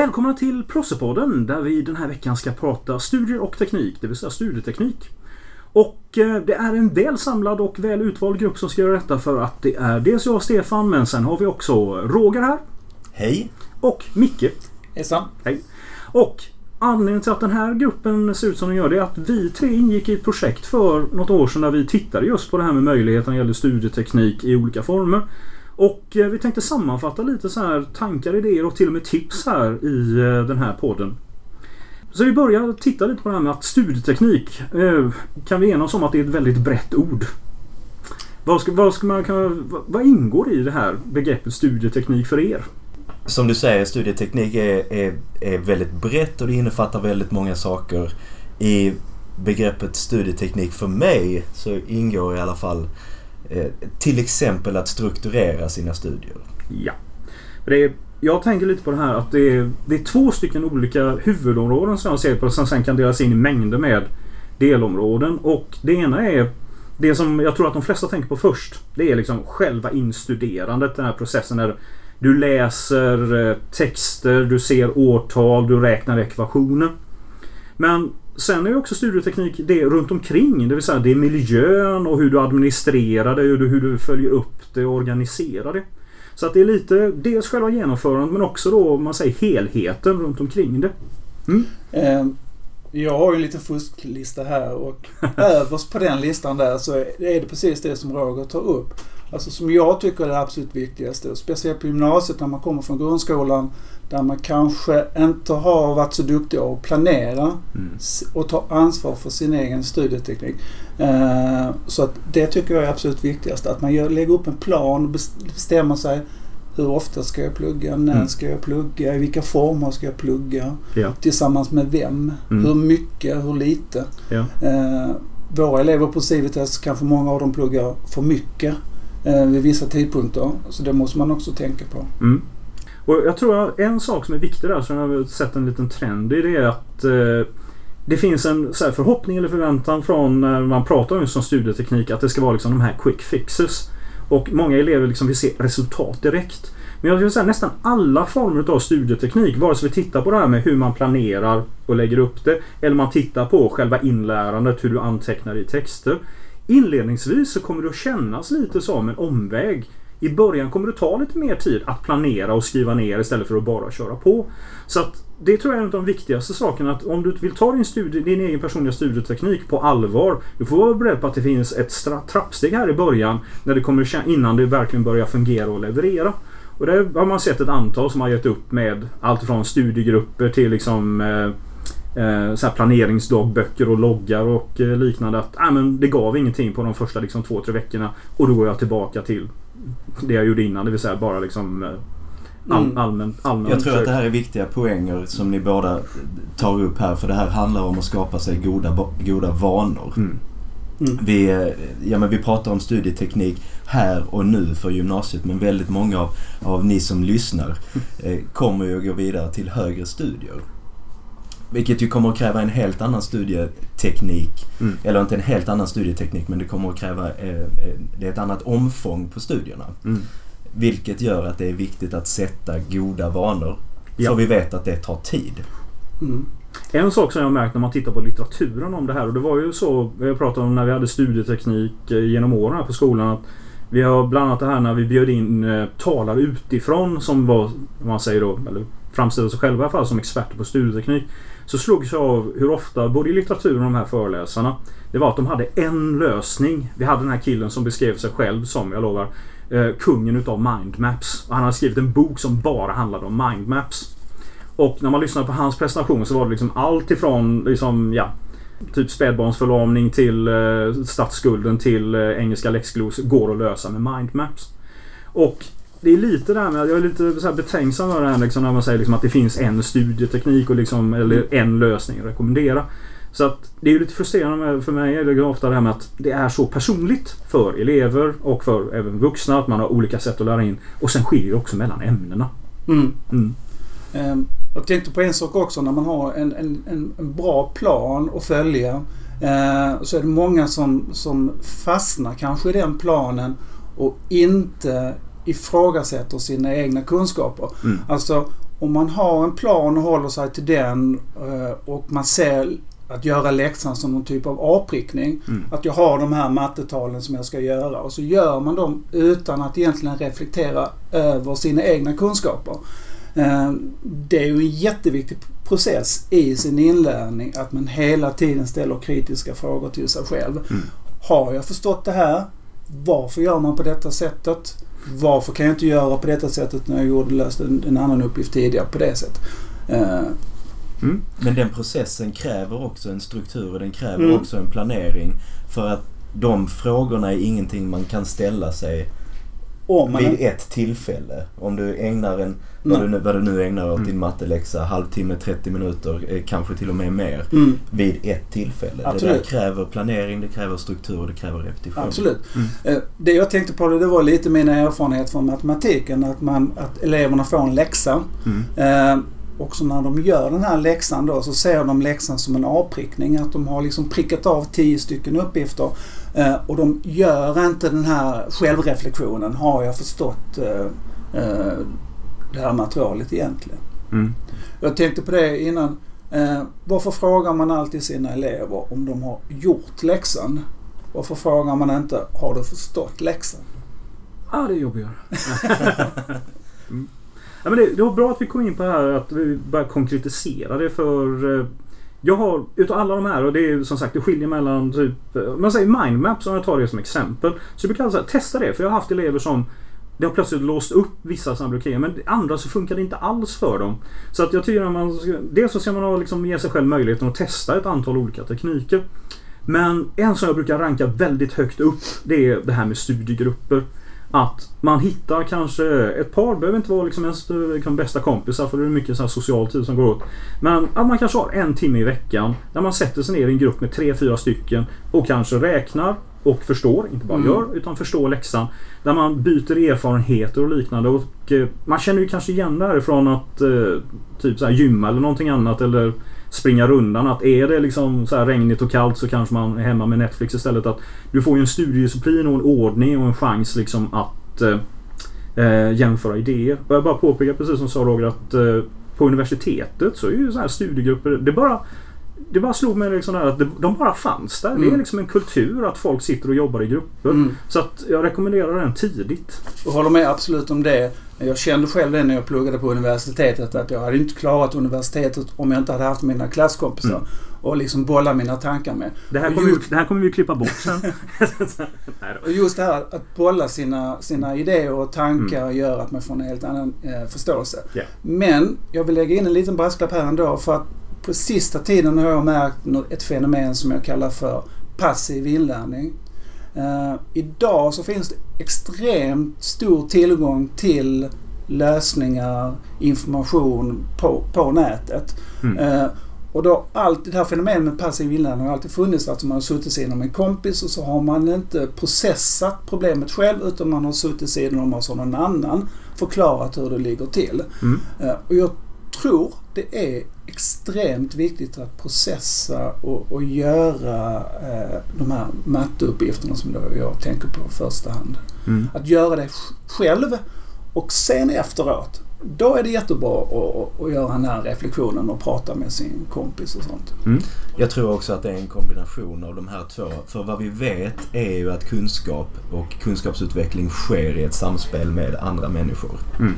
Välkomna till Prossepodden där vi den här veckan ska prata studier och teknik, det vill säga studieteknik. Och eh, det är en väl samlad och väl utvald grupp som ska göra detta för att det är dels jag och Stefan men sen har vi också Roger här. Hej! Och Micke. Hejsan! Hej! Och anledningen till att den här gruppen ser ut som den gör det är att vi tre ingick i ett projekt för något år sedan där vi tittade just på det här med möjligheterna när det gäller studieteknik i olika former. Och eh, vi tänkte sammanfatta lite så här tankar, idéer och till och med tips här i eh, den här podden. Så vi börjar titta lite på det här med att studieteknik eh, kan vi enas om att det är ett väldigt brett ord. Vad, ska, vad, ska man, kan, vad ingår i det här begreppet studieteknik för er? Som du säger, studieteknik är, är, är väldigt brett och det innefattar väldigt många saker. I begreppet studieteknik för mig så ingår i alla fall eh, Eh, till exempel att strukturera sina studier. Ja. Det är, jag tänker lite på det här att det är, det är två stycken olika huvudområden som jag ser på som sen kan delas in i mängder med delområden. Och det ena är det som jag tror att de flesta tänker på först. Det är liksom själva instuderandet, den här processen där du läser eh, texter, du ser årtal, du räknar ekvationer. Men sen är ju också studieteknik det runt omkring. Det vill säga det är miljön och hur du administrerar det, hur du följer upp det och organiserar det. Så att det är lite dels själva genomförandet men också då man säger helheten runt omkring det. Mm. Eh, jag har ju en liten fusklista här och överst på den listan där så är det precis det som Roger tar upp. Alltså som jag tycker är det absolut viktigaste. Speciellt på gymnasiet när man kommer från grundskolan där man kanske inte har varit så duktig att planera mm. och ta ansvar för sin egen studieteknik. Eh, så att det tycker jag är absolut viktigast. Att man lägger upp en plan och bestämmer sig hur ofta ska jag plugga? När mm. ska jag plugga? I vilka former ska jag plugga? Ja. Tillsammans med vem? Mm. Hur mycket? Hur lite? Ja. Eh, våra elever på Civitas kanske många av dem pluggar för mycket eh, vid vissa tidpunkter. Så det måste man också tänka på. Mm. Och jag tror att en sak som är viktig där som jag har sett en liten trend i det är att eh, det finns en så förhoppning eller förväntan från när man pratar om som studieteknik att det ska vara liksom de här quick fixes. Och många elever liksom vill se resultat direkt. Men jag skulle säga nästan alla former av studieteknik, vare sig vi tittar på det här med hur man planerar och lägger upp det, eller man tittar på själva inlärandet, hur du antecknar i texter. Inledningsvis så kommer det att kännas lite som en omväg. I början kommer det ta lite mer tid att planera och skriva ner istället för att bara köra på. Så att det tror jag är en av de viktigaste sakerna. Att om du vill ta din, studie, din egen personliga studieteknik på allvar. Du får vara beredd på att det finns ett trappsteg här i början. När det kommer, innan det verkligen börjar fungera och leverera. Och det har man sett ett antal som har gett upp med allt från studiegrupper till liksom eh, eh, så planeringsdagböcker och loggar och eh, liknande. Att äh, men det gav ingenting på de första liksom, två, tre veckorna. Och då går jag tillbaka till det jag gjorde innan. Det vill säga bara liksom eh, all, mm. allmän, allmän Jag tror att det här är viktiga poänger som ni båda tar upp här. För det här handlar om att skapa sig goda, goda vanor. Mm. Mm. Vi, eh, ja, men vi pratar om studieteknik här och nu för gymnasiet men väldigt många av, av ni som lyssnar eh, kommer ju att gå vidare till högre studier. Vilket ju kommer att kräva en helt annan studieteknik. Mm. Eller inte en helt annan studieteknik men det kommer att kräva eh, eh, det är ett annat omfång på studierna. Mm. Vilket gör att det är viktigt att sätta goda vanor. Ja. För vi vet att det tar tid. Mm. En sak som jag märkt när man tittar på litteraturen om det här och det var ju så vi pratade om när vi hade studieteknik eh, genom åren här på skolan. Att vi har bland annat det här när vi bjöd in eh, talare utifrån som var, man säger då, eller framställde sig själva i alla fall som experter på studieteknik. Så slogs jag av hur ofta, både i litteraturen och de här föreläsarna, det var att de hade en lösning. Vi hade den här killen som beskrev sig själv som, jag lovar, eh, kungen utav mindmaps. Och han hade skrivit en bok som bara handlade om mindmaps. Och när man lyssnade på hans presentation så var det liksom allt ifrån liksom, ja, typ spädbarnsförlamning till eh, statsskulden till eh, engelska läxglos går att lösa med mindmaps. Och det är lite det här med, jag är lite så betänksam med det här liksom, när man säger liksom att det finns en studieteknik och liksom, eller en lösning att rekommendera. Så att det är lite frustrerande för mig är det ofta det här med att det är så personligt för elever och för även vuxna att man har olika sätt att lära in. Och sen skiljer det också mellan ämnena. Mm. Mm. Um, jag tänkte på en sak också när man har en, en, en bra plan att följa. Uh, så är det många som, som fastnar kanske i den planen och inte ifrågasätter sina egna kunskaper. Mm. Alltså om man har en plan och håller sig till den eh, och man ser att göra läxan som någon typ av avprickning. Mm. Att jag har de här mattetalen som jag ska göra och så gör man dem utan att egentligen reflektera över sina egna kunskaper. Eh, Det är ju en jätteviktig process i sin inlärning att man hela tiden ställer kritiska frågor till sig själv. Mm. Har jag förstått det här? Varför gör man på detta sättet? Varför kan jag inte göra på detta sättet när jag gjorde löste en, en annan uppgift tidigare på det sättet? Eh, Mm. Men den processen kräver också en struktur och den kräver Mm. också en planering. För att de frågorna är ingenting man kan ställa sig om man, vid ett tillfälle. Om du ägnar en, vad Nej. du, nu- vad du nu ägnar åt Mm. din matteläxa, halvtimme, 30 minuter, eh, kanske till och med mer. mm, Vid ett tillfälle. Det Absolut. där kräver planering, det kräver struktur och det kräver repetition. absolut. Mm. Eh, Det jag tänkte på det, det var lite mina erfarenheter från matematiken. Att, man, att eleverna får en läxa. Mm. Eh, och så när de gör den här läxan då så ser de läxan som en avprickning. Att de har liksom prickat av tio stycken uppgifter. Eh, och de gör inte den här självreflektionen. Har jag förstått eh, eh, det här materialet egentligen? Mm. Jag tänkte på det innan. Varför frågar man alltid sina elever om de har gjort läxan? Varför frågar man inte har du förstått läxan? Ja, det är jobbigare. mm. ja, men det, det var bra att vi kom in på det här att vi börjar konkretisera det för jag har utav alla de här och det är som sagt det skiljer mellan typ om man säger mindmaps om jag tar det som exempel. Så jag brukar säga testa det för jag har haft elever som det har plötsligt låst upp vissa sådana blockeringar men andra så funkar det inte alls för dem. Så att jag tycker att man dels så ska man ha liksom ge sig själv möjligheten att testa ett antal olika tekniker. Men en som jag brukar ranka väldigt högt upp det är det här med studiegrupper. Att man hittar kanske ett par, behöver inte vara liksom ens liksom bästa kompisar för det är mycket så här social tid som går åt. Men att man kanske har en timme i veckan där man sätter sig ner i en grupp med tre, fyra stycken och kanske räknar och förstår, inte bara Mm. gör, utan förstår läxan. Där man byter erfarenheter och liknande. Och eh, man känner ju kanske igen det här från att eh, typ så här gymma eller någonting annat eller springa rundan. Att är det liksom så här regnigt och kallt så kanske man är hemma med Netflix istället. Att du får ju en studiedisciplin och en ordning och en chans liksom att eh, eh, jämföra idéer. Och jag bara påpekar precis som sa Roger att eh, på universitetet så är ju så här studiegrupper, det bara det bara slog mig liksom att de bara fanns där. Det är Mm. liksom en kultur att folk sitter och jobbar i grupper. Mm. Så att jag rekommenderar den tidigt. Jag håller med absolut om det. Jag kände själv det när jag pluggade på universitetet att jag hade inte klarat universitetet om jag inte hade haft mina klasskompisar Mm. och liksom bolla mina tankar med. Det här kommer, vi, just- det här kommer vi klippa bort sen. Och just det här att bolla sina, sina idéer och tankar gör att man får en helt annan eh, förståelse. Ja. Men jag vill lägga in en liten brasklapp här ändå för att på sista tiden har jag märkt ett fenomen som jag kallar för passiv inlärning. Eh, idag så finns det extremt stor tillgång till lösningar, information på, på nätet. Mm. Eh, och då alltid det här fenomenet med passiv inlärning har alltid funnits. Alltså man har suttit sidan om en kompis och så har man inte processat problemet själv utan man har suttit sidan om och så har någon annan förklarat hur det ligger till. Mm. Eh, och jag tror det är extremt viktigt att processa och, och göra eh, de här matteuppgifterna som då jag tänker på i första hand. Mm. Att göra det sj- själv och sen efteråt då är det jättebra att, att, göra den här reflektionen och prata med sin kompis och sånt. Jag tror också att det är en kombination av de här två. För vad vi vet är ju att kunskap och kunskapsutveckling sker i ett samspel med andra människor. Mm.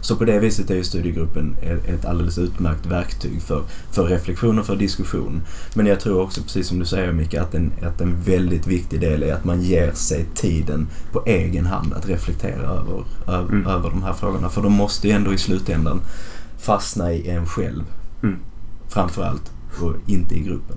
Så på det viset är ju studiegruppen ett alldeles utmärkt verktyg för, för reflektion och för diskussion. Men jag tror också, precis som du säger Micke, att en, att en väldigt viktig del är att man ger sig tiden på egen hand att reflektera över, över, Mm. över de här frågorna. För de måste ju ändå i slutändan fastna i en själv. Mm. Framförallt. Och inte i gruppen.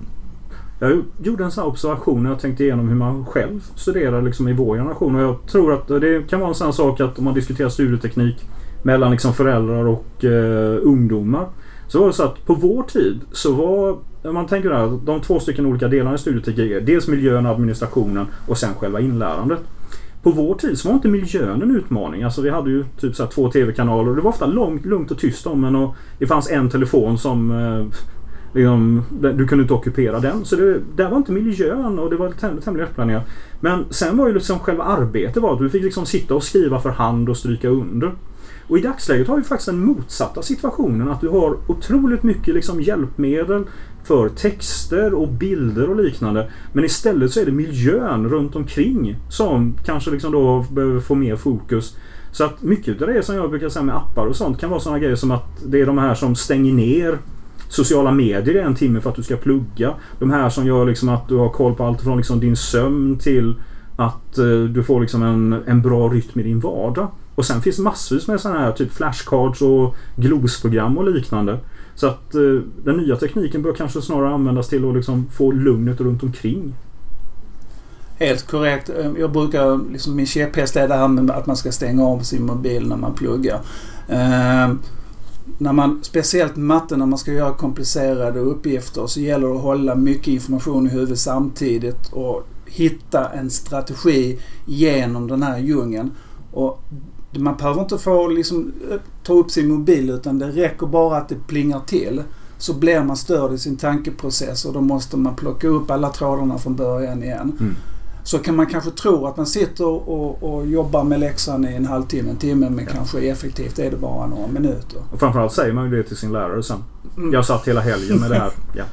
Jag gjorde en sån observation när jag tänkte igenom hur man själv studerar liksom i vår generation. Och jag tror att det kan vara en sån här sak att om man diskuterar studieteknik mellan liksom föräldrar och eh, ungdomar. Så var det så att på vår tid så var, om man tänker där, de två stycken olika delarna i studieteknik är dels miljön, administrationen och sen själva inlärandet. På vår tid så var inte miljön en utmaning. Alltså vi hade ju typ så här två TV-kanaler och det var ofta långt, lugnt och tyst om en och det fanns en telefon som eh, Liksom, du kunde inte ockupera den. Så det, där var inte miljön och det var täm, tämligen lättplanerat. Men sen var ju liksom själva arbetet var att du fick liksom sitta och skriva för hand och stryka under. Och i dagsläget har vi faktiskt den motsatta situationen. Att du har otroligt mycket liksom hjälpmedel för texter och bilder och liknande. Men istället så är det miljön runt omkring som kanske liksom då behöver få mer fokus. Så att mycket av det som jag brukar säga med appar och sånt kan vara sådana grejer som att det är de här som stänger ner sociala medier i en timme för att du ska plugga. De här som gör liksom att du har koll på allt från liksom din sömn till att eh, du får liksom en, en bra rytm i din vardag. Och sen finns massvis med sådana här typ flashcards och glosprogram och liknande. Så att eh, den nya tekniken bör kanske snarare användas till att liksom få lugnet runt omkring. Helt korrekt. Ehm, jag brukar, liksom min käpphäst är det här med att man ska stänga av sin mobil när man pluggar. Eh, när man, speciellt matte, när man ska göra komplicerade uppgifter så gäller det att hålla mycket information i huvudet samtidigt och hitta en strategi genom den här djungeln. Och man behöver inte få liksom, ta upp sin mobil utan det räcker bara att det plingar till. Så blir man störd i sin tankeprocess och då måste man plocka upp alla trådarna från början igen. Mm så kan man kanske tro att man sitter och, och jobbar med läxan i en halvtimme, en timme men ja. kanske effektivt är det bara några minuter. Och framförallt säger man ju det till sin lärare sen. Mm. Jag satt hela helgen med det här. Ja.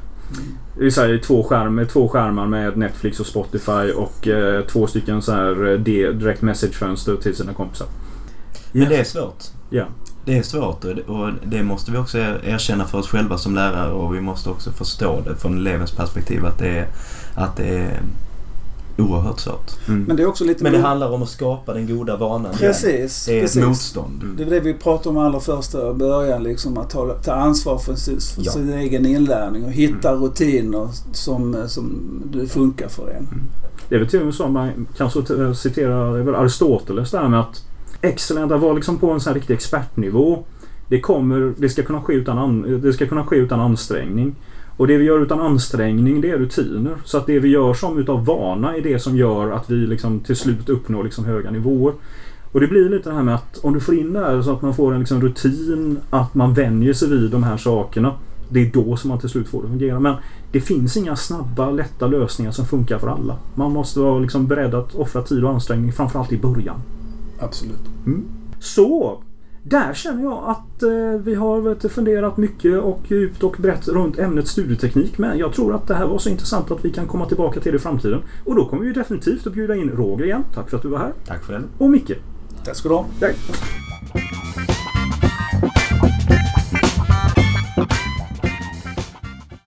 Vi säger två, skärm, två skärmar med Netflix och Spotify och eh, två stycken så här eh, direct message-fönster till sina kompisar. Men det är svårt. Ja. Det är svårt och det måste vi också erkänna för oss själva som lärare och vi måste också förstå det från elevens perspektiv att det är, att det är oerhört svårt. Mm. Men det är också lite... Men det handlar om att skapa den goda vanan. Precis. Det är precis. ett motstånd. Mm. Det är det vi pratade om allra första början. Liksom att ta, ta ansvar för, sin, för ja. sin egen inlärning och hitta mm. rutiner som, som det funkar för en. Mm. Det är väl till och med så man kan citera Aristoteles där med att excellent, att vara liksom på en sån här riktig expertnivå. Det, kommer, det, ska kunna ske utan, det ska kunna ske utan ansträngning. Och det vi gör utan ansträngning det är rutiner. Så att det vi gör som utav vana är det som gör att vi liksom till slut uppnår liksom höga nivåer. Och det blir lite det här med att om du får in det här så att man får en liksom rutin, att man vänjer sig vid de här sakerna. Det är då som man till slut får det att fungera. Men det finns inga snabba, lätta lösningar som funkar för alla. Man måste vara liksom beredd att offra tid och ansträngning, framförallt i början. Absolut. Mm. Så, där känner jag att eh, vi har vet, funderat mycket och djupt och brett runt ämnet studieteknik. Men jag tror att det här var så intressant att vi kan komma tillbaka till det i framtiden. Och då kommer vi definitivt att bjuda in Roger igen. Tack för att du var här. Tack själv. Och Micke. Tack ska du ha. Tack.